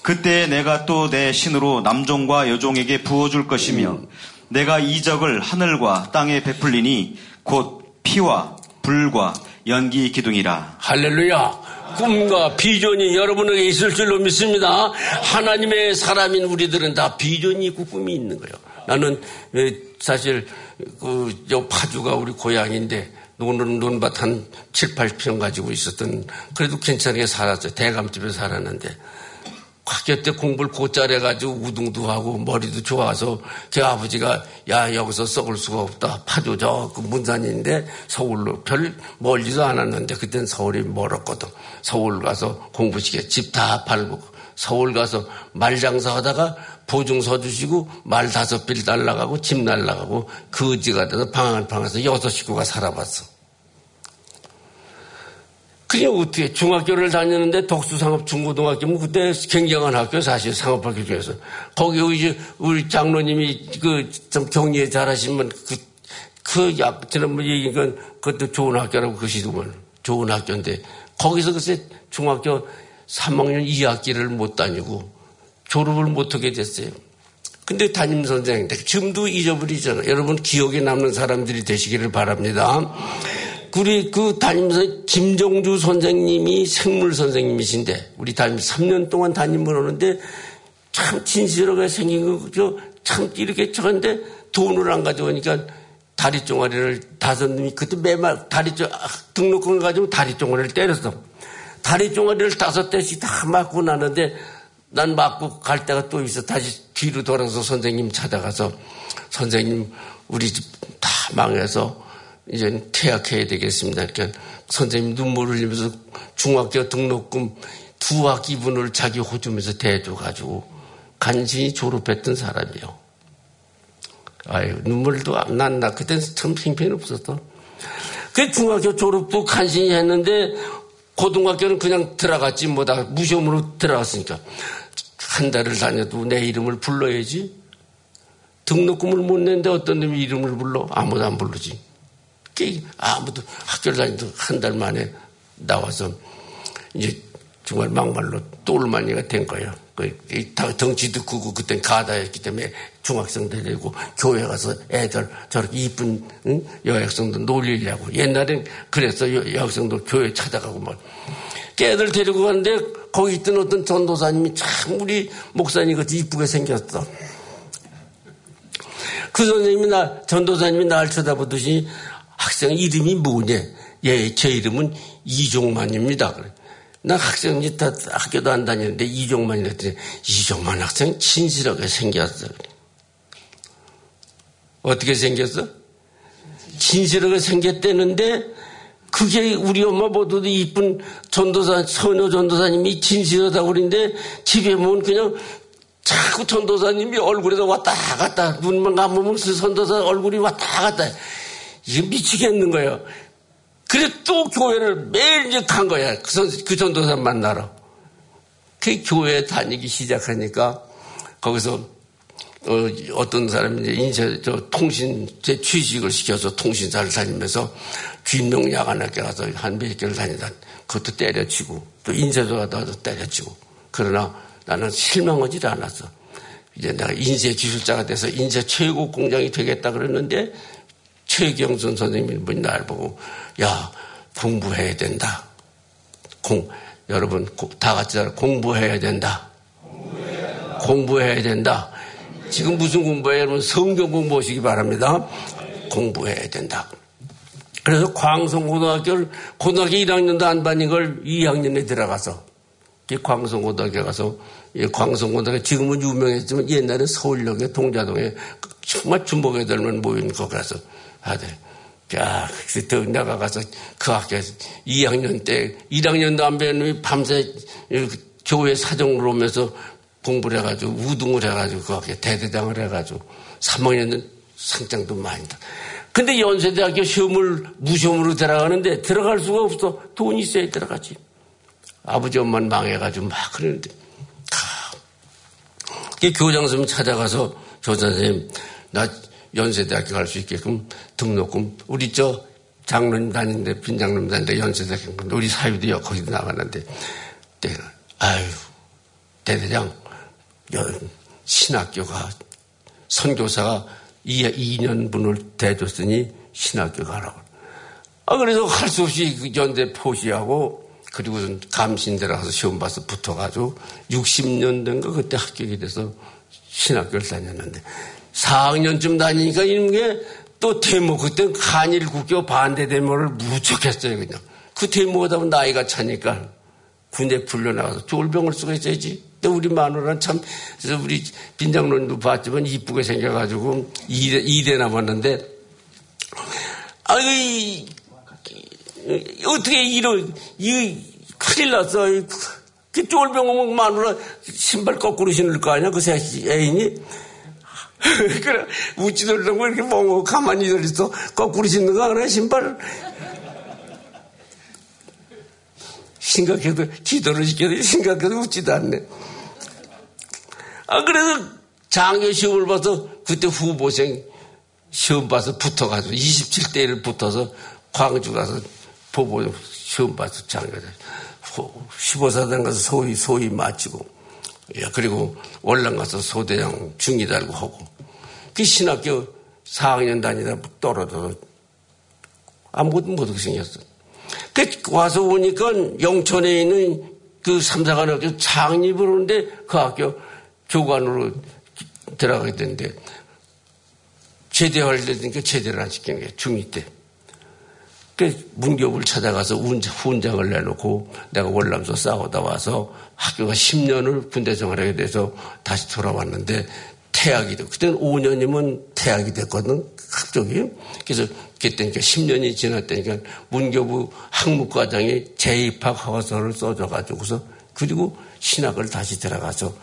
그때 내가 또 내 신으로 남종과 여종에게 부어줄 것이며 음. 내가 이적을 하늘과 땅에 베풀리니 곧 피와 불과 연기 기둥이라. 할렐루야. 꿈과 비전이 여러분에게 있을 줄로 믿습니다. 하나님의 사람인 우리들은 다 비전이 있고 꿈이 있는 거예요. 나는 사실 그 파주가 우리 고향인데 노는 논밭 한 7, 8평 가지고 있었던 그래도 괜찮게 살았어요. 대감집에 살았는데 학교 때 공부를 곧잘 해가지고 우등도 하고 머리도 좋아서 제 아버지가 야 여기서 썩을 수가 없다 파주 저 그 문산인데 서울로 별 멀지도 않았는데 그땐 서울이 멀었거든 서울 가서 공부시켜 집 다 팔고 서울 가서 말 장사하다가 보증 서 주시고 말 다섯 빌 날라가고 집 날라가고 거지가 돼서 방한 방에서 여섯 식구가 살아봤어. 그냥 어떻게 중학교를 다녔는데 독수상업 중고등학교면 그때 굉장한 학교 사실 상업학교 중에서 거기 이제 우리 장로님이 그좀 경리에 잘하시면 그그 약, 지난번 얘기한 건 그것도 좋은 학교라고 그시더군. 좋은 학교인데 거기서 글쎄 중학교 3학년 2학기를 못 다니고 졸업을 못하게 됐어요. 근데 담임 선생인데 지금도 잊어버리잖아요. 여러분 기억에 남는 사람들이 되시기를 바랍니다. 우리 그 담임서 김정주 선생님이 생물 선생님이신데 우리 담임 3년 동안 담임을 하는데 참 진실하게 생긴 거죠. 참 이렇게 저건데 돈을 안 가져오니까 다리 종아리를 다섯 놈이 그때 매말 다리 종 등록금을 가지고 다리 종아리를 때렸어. 다리 종아리를 다섯 대씩 다 맞고 나는데 난 맞고 갈 때가 또 있어. 다시 뒤로 돌아서 선생님 찾아가서 선생님 우리 집 다 망해서 이제 퇴학해야 되겠습니다. 그러니까 선생님 눈물을 흘리면서 중학교 등록금 두 학기분을 자기 호주면서 대줘가지고 간신히 졸업했던 사람이요. 아유, 눈물도 안 난다. 그때는 참 형편이 없었어. 그 중학교 졸업도 간신히 했는데 고등학교는 그냥 들어갔지 뭐다 무시험으로 들어갔으니까 한 달을 다녀도 내 이름을 불러야지 등록금을 못 냈는데 어떤 놈이 이름을 불러 아무도 안 부르지 아무도 학교를 다니도 한달 만에 나와서 이제 정말 막말로 똘마니가 된 거예요. 그, 덩치도 크고 그땐 가다였기 때문에 중학생들 데리고 교회 가서 애들 저렇게 이쁜 응? 여학생들 놀리려고 옛날엔 그래서 여 학생들 교회 찾아가고 막 애들 데리고 가는데 거기 있던 어떤 전도사님이 참 우리 목사님 같이 이쁘게 생겼어. 그 선생님이 나 전도사님이 날 쳐다보듯이 학생 이름이 뭐냐? 예, 제 이름은 이종만입니다. 그래. 나 학생이 다 학교도 안 다녔는데 이종만이 랬더니 이종만 학생 친실하게 생겼어. 그래. 어떻게 생겼어? 친실하게 생겼대는데 그게 우리 엄마 보다도 이쁜 전도사, 선녀 전도사님이 진실하다고 그러는데 집에 보면 그냥 자꾸 전도사님이 얼굴에다 왔다 갔다 눈만 감으면 그 선도사 얼굴이 왔다 갔다 미치겠는 거예요. 그래 또 교회를 매일 이제 간 거야. 그, 선, 그 전도사 만나러. 그 교회 다니기 시작하니까 거기서 어, 떤 사람이 이제 인쇄, 저 통신, 제 취직을 시켜서 통신사를 다니면서 귀명 야간학교 가서 한 몇 개월 다니다 그것도 때려치고 또 인쇄소 가다도 때려치고 그러나 나는 실망하지 않았어. 이제 내가 인쇄 기술자가 돼서 인쇄 최고 공장이 되겠다 그랬는데 최경선 선생님이 분이 날 보고 야 공부해야 된다. 공 여러분 다 같이 된다. 공부해야 된다. 공부해야 된다. 지금 무슨 공부해요? 여러분 성경 공부하시기 바랍니다. 공부해야 된다. 그래서 광성고등학교를 고등학교 1학년도 안 다닌 걸 2학년에 들어가서 광성고등학교 가서 광성고등학교 지금은 유명했지만 옛날에 서울역에 동자동에 정말 주목애들만 모이는 거 가서 아들 야, 그때 내가 가서 그 학교에서 2학년 때 1학년도 안 배우는 놈이 밤새 교회 사정으로 오면서 공부를 해가지고 우등을 해가지고 그 학교에 대대장을 해가지고 3학년은 상장도 많이 다. 근데 연세대학교 시험을 무시험으로 들어가는데 들어갈 수가 없어. 돈이 있어야 들어가지. 아버지 엄마는 망해가지고 막 그러는데. 그 교장 선생님 찾아가서 교장 선생님 나 연세대학교 갈 수 있게끔 등록금. 우리 저 장로님 다니는데 빈 장로님 다니는데 연세대학교 우리 사유도 거기도 나갔는데. 내가 아유 대대장 신학교가 선교사가 2년분을 대줬으니 신학교 가라고. 아, 그래서 할 수 없이 그 연대 포시하고 그리고 감신 들어가서 시험 봐서 붙어가지고 60년 된 거 그때 합격이 돼서 신학교를 다녔는데 4학년쯤 다니니까 이런 게 또 대모 그때 한일 국교 반대 대모를 무척 했어요 그냥 그 대모가 면 나이가 차니까 군대 풀려나가서 졸병을 쓰고 있어야지 근데 우리 마누라는 참, 그래서 우리 빈장론도 봤지만 이쁘게 생겨가지고 2대, 2대 남았는데, 아이, 어떻게 이런, 이, 큰일 났어. 그 쫄병 오면 마누라 신발 거꾸로 신을 거 아니야? 그 애인이? 그래, 웃지도 않고 이렇게 멍하고 가만히 있어. 거꾸로 신는 거 알아? 신발? 심각해도 기도를 시켜도 심각해도 웃지도 않네. 아, 그래서 장교 시험을 봐서 그때 후보생 시험 봐서 붙어가지고 27대를 붙어서 광주 가서 보보 시험 봐서 장교 15사단 가서 소위 소위 마치고 그리고 월남 가서 소대장 중위 달고 하고 그 신학교 4학년 다니다 떨어져서 아무것도 못하게 생겼어. 그 와서 보니까 영천에 있는 그 삼사관 학교 장립을 오는데 그 학교 교관으로 들어가게 되는데 제대하려니까 제대를 안 시키는 게 중2 때. 그 문교부를 찾아가서 훈장을 내놓고 내가 월남서 싸우다 와서 학교가 10년을 군대 생활하게 돼서 다시 돌아왔는데 태학이 돼. 그때는 5년이면 태학이 됐거든. 학적이. 그래서 그때 10년이 지났다니까 문교부 학무과장이 재입학 허가서를 써줘가지고서 그리고 신학을 다시 들어가서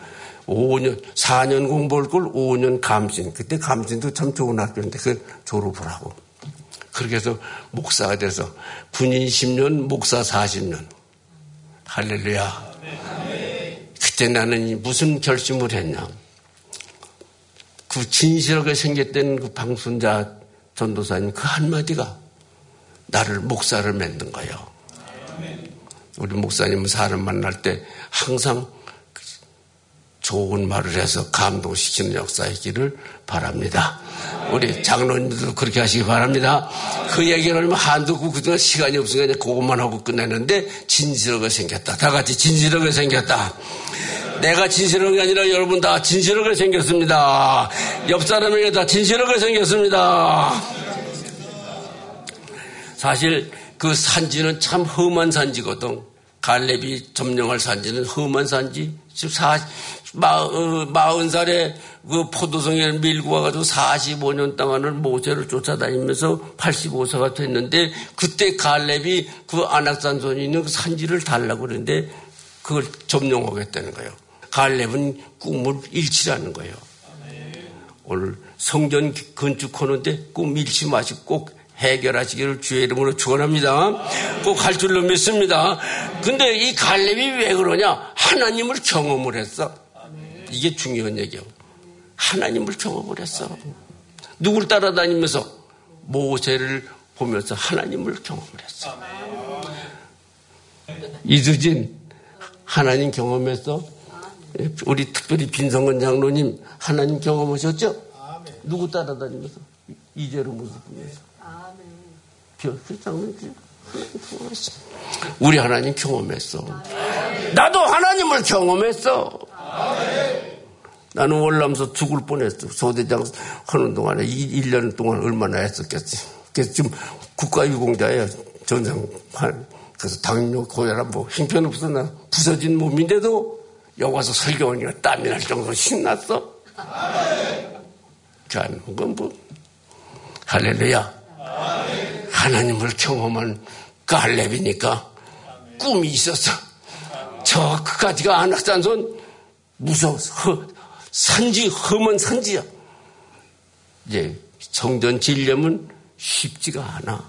5년, 4년 공부할 걸 5년 감신. 그때 감신도 참 좋은 학교인데 그 졸업을 하고. 그렇게 해서 목사가 돼서 군인 10년, 목사 40년. 할렐루야. 그때 나는 무슨 결심을 했냐. 그 진실하게 생겼던 그 방순자 전도사님 그 한마디가 나를 목사를 만든 거예요. 우리 목사님은 사람 만날 때 항상 좋은 말을 해서 감동시키는 역사이기를 바랍니다. 우리 장로님들도 그렇게 하시기 바랍니다. 그 얘기를 하면 한두 그동안 시간이 없으니까 그것만 하고 끝냈는데 진실하게 생겼다. 다 같이 진실하게 생겼다. 내가 진실한 게 아니라 여러분 다 진실하게 생겼습니다. 옆 사람에게 다 진실하게 생겼습니다. 사실 그 산지는 참 험한 산지거든. 갈렙이 점령할 산지는 험한 산지. 지금 사, 마, 어, 마흔 살에 그 포도성에 밀고 와가지고 45년 동안을 모세를 쫓아다니면서 85세가 됐는데 그때 갈렙이 그 안악산손이 있는 그 산지를 달라고 그러는데 그걸 점령하겠다는 거예요. 갈렙은 꿈을 잃지라는 거예요. 오늘 성전 건축하는데 꿈 잃지 마시고 꼭 해결하시기를 주의 이름으로 축원합니다. 꼭 할 줄로 믿습니다. 근데 이 갈렙이 왜 그러냐? 하나님을 경험을 했어. 이게 중요한 얘기예요. 하나님을 경험을 했어. 누굴 따라다니면서 모세를 보면서 하나님을 경험을 했어. 이수진 하나님 경험했어? 우리 특별히 빈성근 장로님 하나님 경험하셨죠? 누구 따라다니면서? 이재로 모습 보면서. 우리 하나님 경험했어. 나도 하나님을 경험했어. 나는 월남서 죽을 뻔했어. 소대장 하는 동안에 1년 동안 얼마나 했었겠지. 그래서 지금 국가유공자예요. 전상판. 그래서 당뇨, 고혈압, 뭐 형편없어. 나 부서진 몸인데도 여기 와서 설교하니까 땀이 날 정도로 신났어. 자, 그건 뭐, 할렐루야. 하나님을 경험한 갈렙이니까 꿈이 있었어. 저 그까지가 안악산손 무서워서 산지 험한 산지야. 이제 성전 질려면 쉽지가 않아.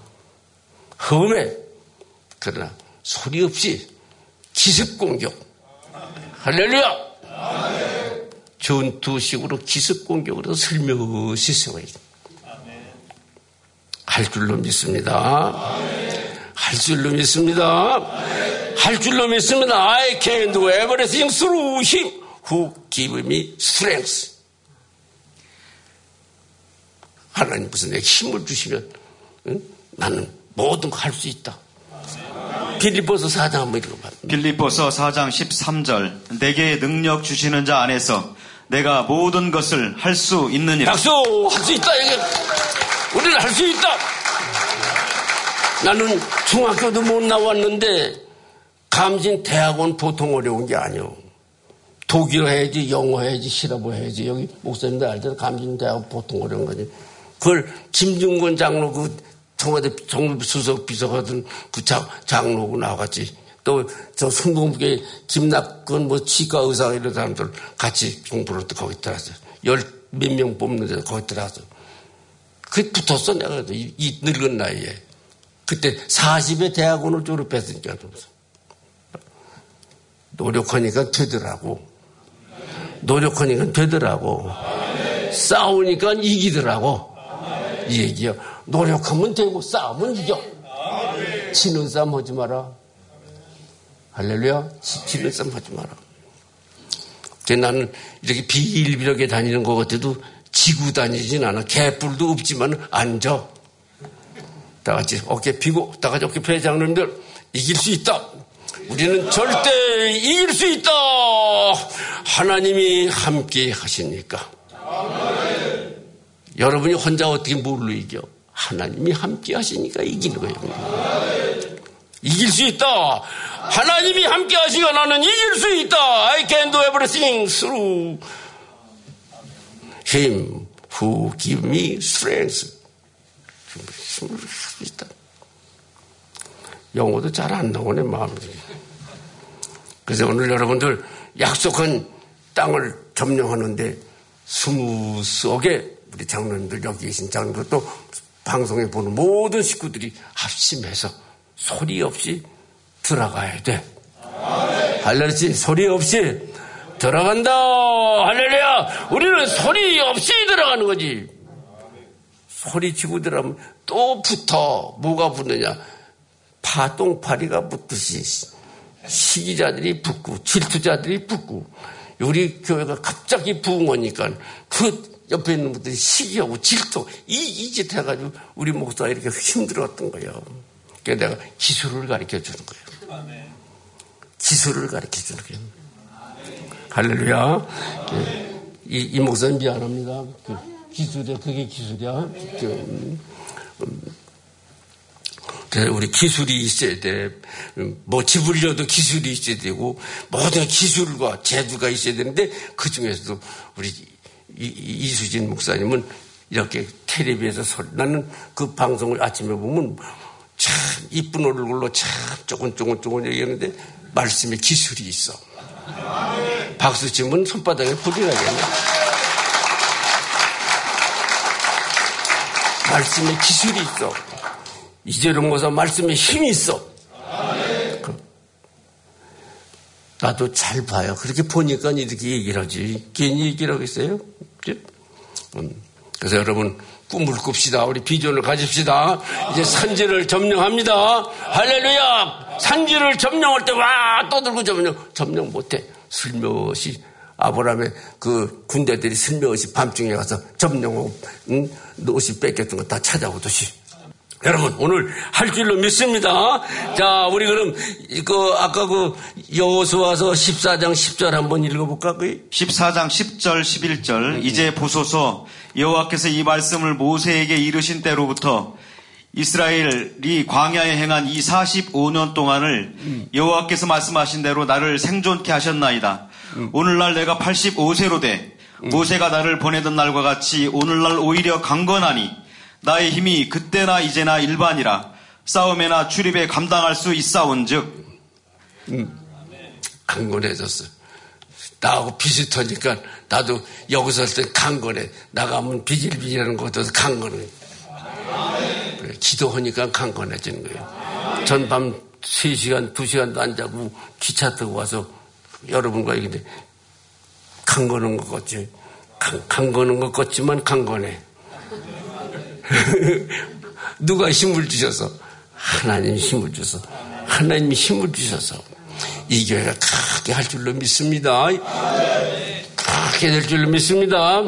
험해. 그러나 소리 없이 기습 공격. 할렐루야. 전투식으로 기습 공격으로 슬며시 세워야 돼. 할 줄로 믿습니다. 할 줄로 믿습니다. 할 줄로 믿습니다. I can do everything through him who give me strength. 하나님 무슨 내게 힘을 주시면 응? 나는 모든 거 할 수 있다. 빌리보서 4장 한번 읽어봐. 빌리보서 4장 13절 내게 능력 주시는 자 안에서 내가 모든 것을 할 수 있느니라. 박수! 할 수 있다. 이게 우리는 할 수 있다. 나는 중학교도 못 나왔는데 감진 대학원 보통 어려운 게 아니오. 독일어 해야지, 영어 해야지, 실업어 해야지. 여기 목사님들 알잖아. 감진 대학원 보통 어려운 거지. 그걸 김중건 장로 그 청와대 정부수석 비서하던 그 장, 장로고 나왔지. 또 저 순동북에 김낙건 뭐 치과 의사 이런 사람들 같이 공부를 또 거기 들어갔어. 열 몇 명 뽑는데 거기 들어갔어. 그 붙었어 내가 이, 이 늙은 나이에. 그때 40에 대학원을 졸업했으니까 노력하니까 되더라고. 노력하니까 되더라고. 싸우니까 이기더라고. 이 얘기야. 노력하면 되고 싸우면 이겨. 치는 싸움 하지 마라. 할렐루야. 치는 싸움 하지 마라. 나는 이렇게 비일비하게 다니는 것 같아도 지고 다니진 않아. 개뿔도 없지만 앉아. 다 같이 어깨 피고, 다 같이 어깨 펴 장로님들 이길 수 있다. 우리는 절대 이길 수 있다. 하나님이 함께 하시니까. 여러분이 혼자 어떻게 뭘로 이겨? 하나님이 함께 하시니까 이기는 거예요. 이길 수 있다. 하나님이 함께 하시고 나는 이길 수 있다. I can do everything through him who give me strength. 힘을 할수 있다. 영어도 잘 안 나오네, 마음이. 그래서 오늘 여러분들 약속한 땅을 점령하는데 스무스하게 우리 장로님들 여기 계신 장로들 또 방송에 보는 모든 식구들이 합심해서 소리 없이 들어가야 돼. 할렐루야 소리 없이 들어간다. 할렐루야. 우리는 소리 없이 들어가는 거지. 소리 치고 들어가면 또 붙어. 뭐가 붙느냐. 파똥파리가 붙듯이 시기자들이 붙고 질투자들이 붙고 우리 교회가 갑자기 부흥하니까 그 옆에 있는 분들이 시기하고 질투 이, 이 짓 해가지고 우리 목사가 이렇게 힘들었던 거예요. 그래서 내가 기술을 가르쳐 주는 거예요. 기술을 가르쳐 주는 거예요. 할렐루야. 이, 이 목사님 미안합니다. 그 기술이야, 그게 기술이야. 그, 음, 우리 기술이 있어야 돼. 뭐 집을려도 기술이 있어야 되고 모든 기술과 재주가 있어야 되는데 그 중에서도 우리 이수진 목사님은 이렇게 텔레비에서 소리 나는 그 방송을 아침에 보면 참 이쁜 얼굴로 참 쪼근쪼근쪼근 얘기하는데 말씀에 기술이 있어. 박수 치면 손바닥에 불이 나겠네. 말씀에 기술이 있어. 이재룡 모사 말씀에 힘이 있어. 나도 잘 봐요. 그렇게 보니까 이렇게 얘기를 하지. 괜히 얘기를 하겠어요? 음. 그래서 여러분, 꿈을 꿉시다. 우리 비전을 가집시다. 이제 산지를 점령합니다. 할렐루야! 산지를 점령할 때 와! 떠들고 점령. 점령 못해. 슬며시 아브라함의 그 군대들이 슬며시 밤중에 가서 점령하고 응? 옷이 뺏겼던 거 다 찾아오듯이 여러분 오늘 할 줄로 믿습니다. 자 우리 그럼 그 아까 그 여호수아서 14장 10절 한번 읽어 볼까? 그 14장 10절 11절. 이제 보소서. 여호와께서 이 말씀을 모세에게 이르신 때로부터 이스라엘이 광야에 행한 이 45년 동안을 여호와께서 말씀하신 대로 나를 생존케 하셨나이다. 오늘날 내가 85세로 돼. 모세가 나를 보내던 날과 같이 오늘날 오히려 강건하니 나의 힘이 그때나 이제나 일반이라 싸움에나 출입에 감당할 수 있사온즉 음, 강건해졌어. 나하고 비슷하니까 나도 여기서 할 때 강건해. 나가면 비질비질하는 것도 강건해. 그래, 기도하니까 강건해지는 거예요. 전밤 3시간, 2시간도 안 자고 기차 타고 와서 여러분과 얘기인데 강건한 것 같지. 강, 강건한 것 같지만 강건해. 누가 힘을 주셔서 하나님 힘을 주셔서 하나님이 힘을 주셔서 이 교회가 크게 할 줄로 믿습니다. 크게 될 줄로 믿습니다.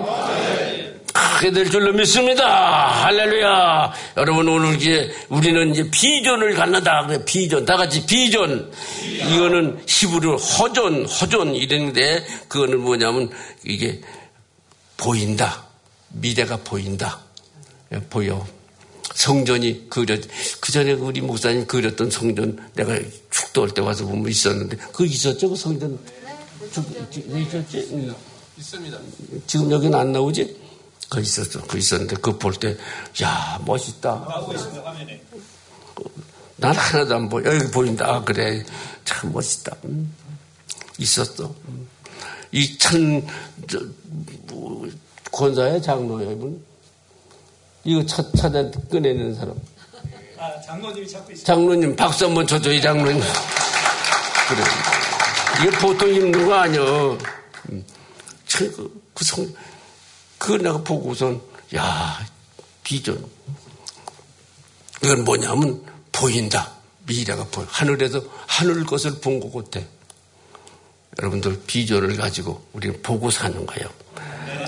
크게 될 줄로 믿습니다. 할렐루야. 여러분 오늘 이제 우리는 이제 비전을 갖는다. 비전. 다 같이 비전. 이거는 히브리어 허전, 허전 이랬는데 그거는 뭐냐면 이게 보인다. 미래가 보인다. 보여. 성전이 그려, 그 전에 우리 목사님 그렸던 성전 내가 축도할 때 와서 보면 있었는데, 그 있었죠? 그 성전? 네, 있었지? 응. 있습니다. 지금 여기는 안 나오지? 그 있었어. 그 있었는데, 그거 볼 때, 야, 멋있다. 난 하나도 안 보여. 여기 보인다. 아, 그래. 참 멋있다. 음. 있었어. 음. 이 참, 저, 뭐, 권사의 장로예요, 이분. 이거 차, 찾아 꺼내는 사람. 아, 장로님이 찾고 있어요. 장로님, 박수 한번 쳐줘, 이 장로님. 그래. 이게 보통 힘든 거 아니야. 음. 그, 그 성, 그걸 내가 보고선, 야, 비전. 이건 뭐냐면, 보인다. 미래가 보여. 하늘에서 하늘 것을 본 것 같아. 여러분들 비전을 가지고 우리는 보고 사는 거예요.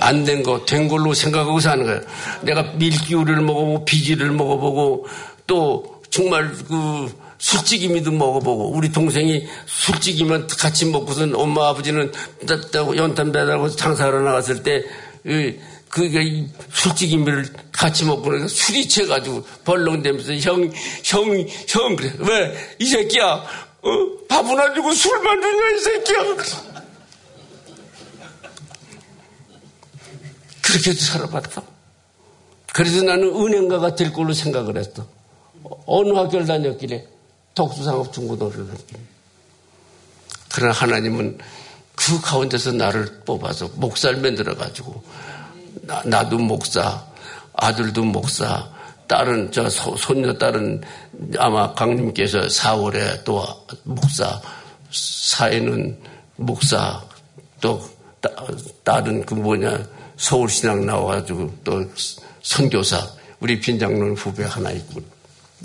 안 된 거, 된 걸로 생각하고 사는 거예요. 내가 밀기울을 먹어보고 비지를 먹어보고 또 정말 그 술찌개미도 먹어보고 우리 동생이 술찌개면 같이 먹고선 엄마 아버지는 연탄 배달하고 장사하러 나갔을 때 그게 술찌개미를 같이 먹고 그러니까 술이 채가지고 벌렁대면서 형, 형, 형 그래. 왜? 이 새끼야. 어? 밥은 안 주고 술만 주냐 이 새끼야. 그렇게도 살아봤다. 그래서 나는 은행가가 될 걸로 생각을 했어. 어느 학교를 다녔길래 독수상업 중고등학교를 다녔길래. 그러나 하나님은 그 가운데서 나를 뽑아서 목사를 만들어가지고 나, 도 목사, 아들도 목사, 딸은 저 소, 손녀 딸은 아마 강님께서 4월에 또 목사, 사회는 목사, 또 딸은 그 뭐냐 서울신앙 나와가지고 또 선교사, 우리 빈장로는 후배 하나 있고,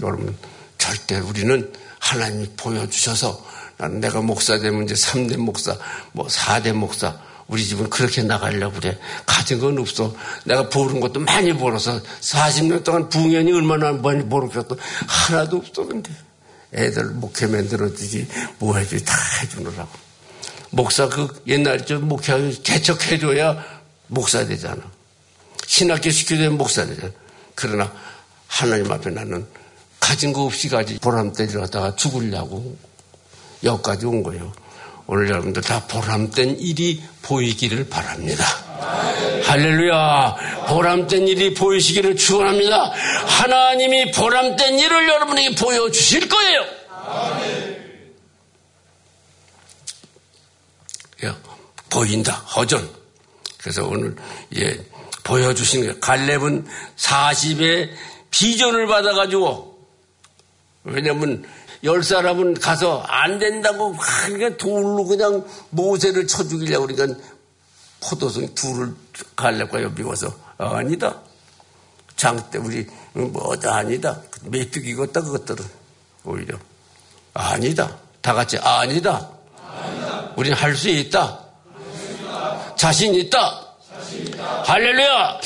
여러분, 절대 우리는 하나님이 보여주셔서 나는 내가 목사 되면 이제 3대 목사, 뭐 4대 목사, 우리 집은 그렇게 나가려고 그래. 가진 건 없어. 내가 버는 것도 많이 벌어서 40년 동안 부흥연이 얼마나 많이 벌었겠어. 하나도 없어, 근데. 애들 목회 만들어주지, 뭐 해주지, 다 해주느라고. 목사 그 옛날 저 목회 개척해줘야 목사 되잖아. 신학교 시켜야 목사 되잖아. 그러나 하나님 앞에 나는 가진 거 없이 가지 보람 때리려다가 죽으려고 여기까지 온 거예요. 오늘 여러분들 다 보람된 일이 보이기를 바랍니다. 할렐루야. 보람된 일이 보이시기를 축원합니다. 하나님이 보람된 일을 여러분에게 보여 주실 거예요. 야, 보인다. 허전. 그래서 오늘 예, 보여주신 거예요. 갈렙은 40의 비전을 받아가지고 왜냐면 열 사람은 가서 안 된다고 그러니까 돌로 그냥 모세를 쳐 죽이려고 그러니까 포도송 둘을 갈렙과 옆에 와서 아니다. 장때 우리 뭐다 아니다. 메뚜기 같다 그것들은 오히려 아니다. 다 같이 아니다. 아니다. 우리는 할수 있다. 자신 있다. 할렐루야.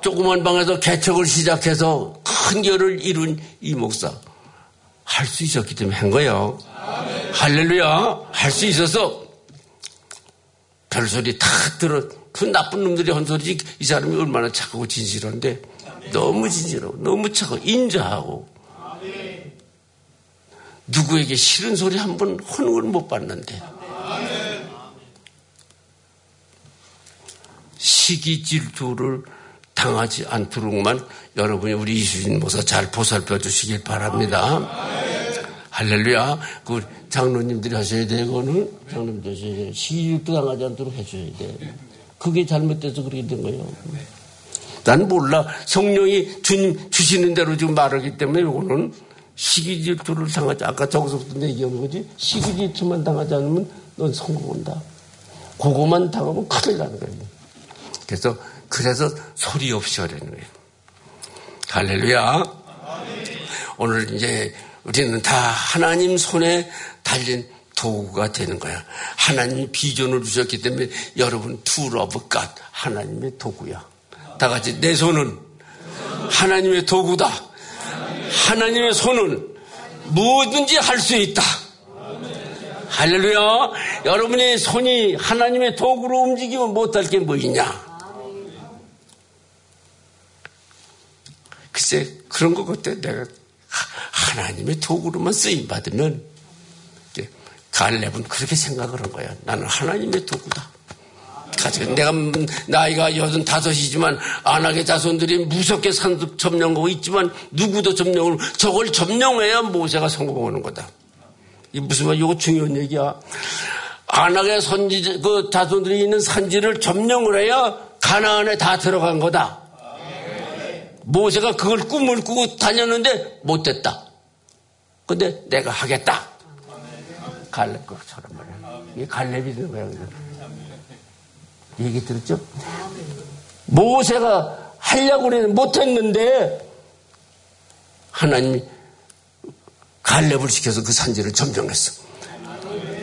조그만 방에서 개척을 시작해서 큰 결을 이룬 이 목사 할 수 있었기 때문에 한 거예요. 할렐루야. 할 수 있어서 별소리 다 들어 그 나쁜 놈들이 한 소리지 이 사람이 얼마나 착하고 진실한데 너무 진실하고 너무 착하고 인자하고 누구에게 싫은 소리 한 번 하는 걸 못 봤는데 시기 질투를 당하지 않도록만 여러분이 우리 이수진 모사 잘 보살펴 주시길 바랍니다. 할렐루야. 그 장로님들이 하셔야 돼, 그거는. 장로님들이. 시질도 당하지 않도록 해줘야 돼. 그게 잘못돼서 그렇게 된 거예요. 난 몰라. 성령이 주님 주시는 대로 지금 말하기 때문에 이거는 시기 질투를 당하지, 아까 저기서부터 얘기하는 거지. 시기 질투만 당하지 않으면 넌 성공한다. 그거만 당하면 큰일 나는 거예요. 그래서, 그래서 소리 없이 하려는 거예요. 할렐루야. 오늘 이제 우리는 다 하나님 손에 달린 도구가 되는 거야. 하나님이 비전을 주셨기 때문에 여러분 tool of God 하나님의 도구야. 다 같이 내 손은 하나님의 도구다. 하나님의 손은 뭐든지 할 수 있다. 할렐루야. 여러분의 손이 하나님의 도구로 움직이면 못할 게 뭐 있냐? 글쎄, 그런 것 같아. 내가 하나님의 도구로만 쓰임 받으면 갈렙은 그렇게 생각을 한 거야. 나는 하나님의 도구다. 가지고 내가 나이가 여든 다섯이지만 안하게 자손들이 무섭게 산득 점령하고 있지만 누구도 점령을 저걸 점령해야 모세가 성공하는 거다. 이 무슨 말? 이거 중요한 얘기야. 안하게 선지 그 자손들이 있는 산지를 점령을 해야 가나안에 다 들어간 거다. 모세가 그걸 꿈을 꾸고 다녔는데 못됐다. 근데 내가 하겠다. 갈렙 것처럼 말이야. 이게 갈렙이 거야. 얘기 들었죠? 모세가 하려고 그랬는데 못했는데 하나님이 갈렙을 시켜서 그 산지를 점령했어.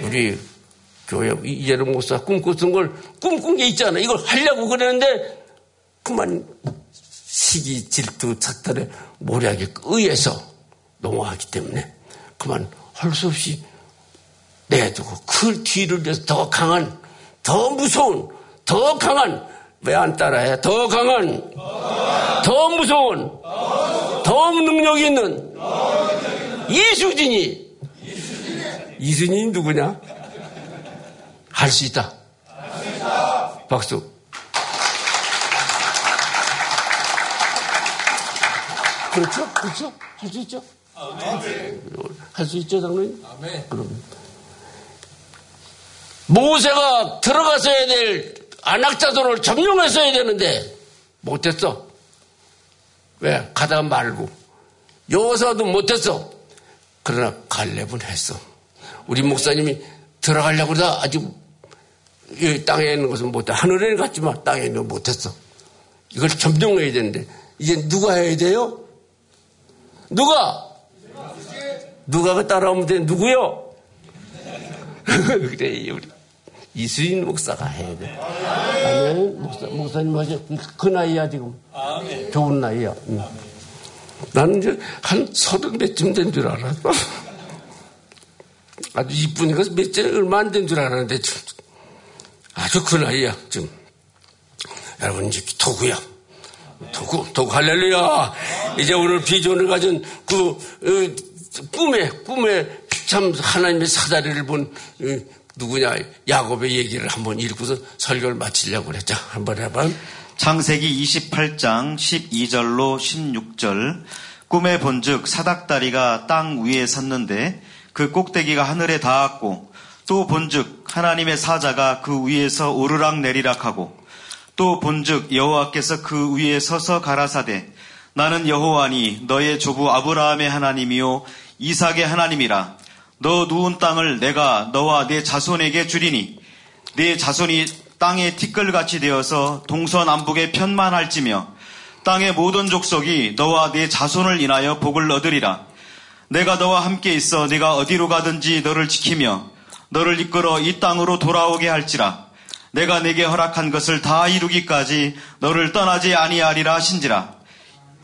우리 교회 이재룡 목사 꿈꿨던 걸 꿈꾼 게 있잖아. 이걸 하려고 그랬는데 그만 시기, 질투, 착탈에 모략에 의해서 농어하기 때문에 그만 할 수 없이 내두고 그 뒤를 위해서 더 강한, 더 무서운, 더 강한, 왜 안 따라해? 더 강한, 더 무서운, 더 능력 있는 이수진이, 이수진이 누구냐? 할 수 있다. 박수. 그렇죠? 그렇죠? 할 수 있죠? 할 수 있죠, 장로님? 그럼. 모세가 들어갔어야 될 안악자들을 점령했어야 되는데 못했어. 왜? 가다 말고. 여호사도 못했어. 그러나 갈렙은 했어. 우리 목사님이 들어가려고 하다 아주 이 땅에 있는 것은 못해. 하늘에 갔지만 땅에 있는 건 못했어. 이걸 점령해야 되는데 이제 누가 해야 돼요? 누가? 누가 그 따라오면 돼? 누구요? 그래, 우리 이수인 목사가 해야 돼. 아멘. 목사, 목사님 하셔. 그 나이야, 지금. 좋은 나이야. 응. 나는 이제 한 서른 몇쯤 된 줄 알았어. 아주 이쁘니까 몇째 얼마 안 된 줄 알았는데, 아주 그 나이야, 지금. 여러분, 이제 도구야. 도구, 도구 할렐루야. 이제 오늘 비전을 가진 그, 어, 꿈에, 꿈에 참 하나님의 사다리를 본 어, 누구냐 야곱의 얘기를 한번 읽고서 설교를 마치려고 그랬죠. 한번 해봐. 창세기 28장 12절로 16절 꿈에 본즉 사닥다리가 땅 위에 섰는데 그 꼭대기가 하늘에 닿았고 또 본즉 하나님의 사자가 그 위에서 오르락 내리락 하고 또 본즉 여호와께서 그 위에 서서 가라사대 나는 여호와니 너의 조부 아브라함의 하나님이요 이삭의 하나님이라 너 누운 땅을 내가 너와 내 자손에게 주리니 내 자손이 땅의 티끌같이 되어서 동서남북에 편만할지며 땅의 모든 족속이 너와 내 자손을 인하여 복을 얻으리라. 내가 너와 함께 있어 네가 어디로 가든지 너를 지키며 너를 이끌어 이 땅으로 돌아오게 할지라. 내가 내게 허락한 것을 다 이루기까지 너를 떠나지 아니하리라 하신지라.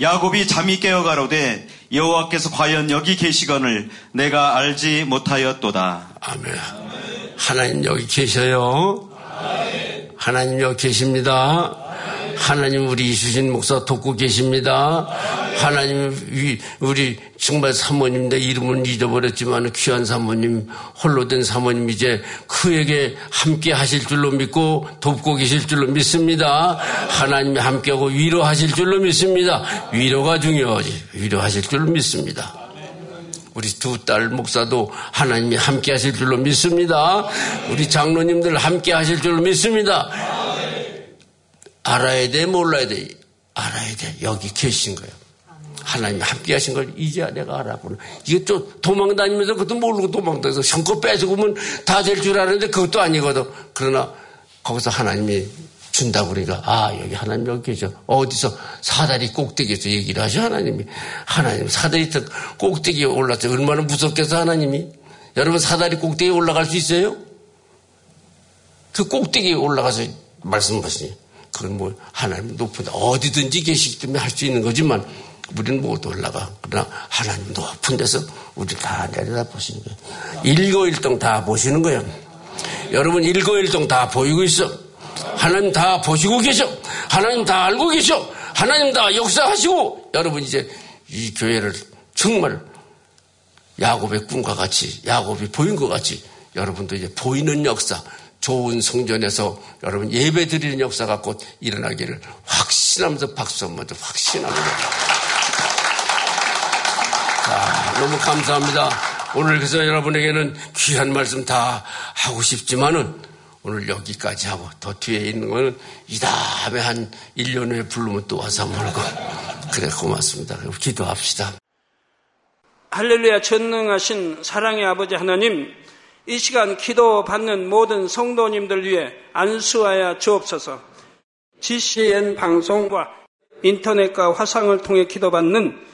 야곱이 잠이 깨어 가로되 여호와께서 과연 여기 계시거늘 내가 알지 못하였도다. 아멘. 하나님 여기 계셔요. 하나님 여기 계십니다. 하나님 우리 이수신 목사 돕고 계십니다. 하나님 우리 정말 사모님인데 이름은 잊어버렸지만 귀한 사모님 홀로 된 사모님 이제 그에게 함께 하실 줄로 믿고 돕고 계실 줄로 믿습니다. 하나님이 함께하고 위로하실 줄로 믿습니다. 위로가 중요하지. 위로하실 줄로 믿습니다. 우리 두 딸 목사도 하나님이 함께 하실 줄로 믿습니다. 우리 장로님들 함께 하실 줄로 믿습니다. 알아야 돼, 몰라야 돼? 알아야 돼. 여기 계신 거예요. 하나님이 함께 하신 걸 이제야 내가 알아보는. 이게 좀 도망 다니면서 그것도 모르고 도망 다녀서 성껏 뺏어오면 다 될 줄 아는데 그것도 아니거든. 그러나 거기서 하나님이 준다고 그러니까 아 여기 하나님 여기 계셔 어디서 사다리 꼭대기에서 얘기를 하셔 하나님이 하나님 사다리 꼭대기에 올라서 얼마나 무섭겠어 하나님이 여러분 사다리 꼭대기에 올라갈 수 있어요? 그 꼭대기에 올라가서 말씀하시니 그건 뭐 하나님 높은 어디든지 계시기 때문에 할 수 있는 거지만 우리는 못 올라가. 그러나 하나님 높은 데서 우리 다 내려다 보시는 거예요. 일거일동 다 보시는 거예요. 여러분 일거일동 다 보이고 있어. 하나님 다 보시고 계셔. 하나님 다 알고 계셔. 하나님 다 역사하시고 여러분 이제 이 교회를 정말 야곱의 꿈과 같이 야곱이 보인 것 같이 여러분도 이제 보이는 역사 좋은 성전에서 여러분 예배 드리는 역사가 곧 일어나기를 확신하면서 박수 한번 더 확신합니다. 자, 너무 감사합니다. 오늘 그래서 여러분에게는 귀한 말씀 다 하고 싶지만은 오늘 여기까지 하고 더 뒤에 있는 거는 이 다음에 한 1년 후에 부르면 또 와서 물고 그래 고맙습니다. 기도합시다. 할렐루야 전능하신 사랑의 아버지 하나님 이 시간 기도 받는 모든 성도님들 위해 안수하여 주옵소서. GCN 방송과 인터넷과 화상을 통해 기도받는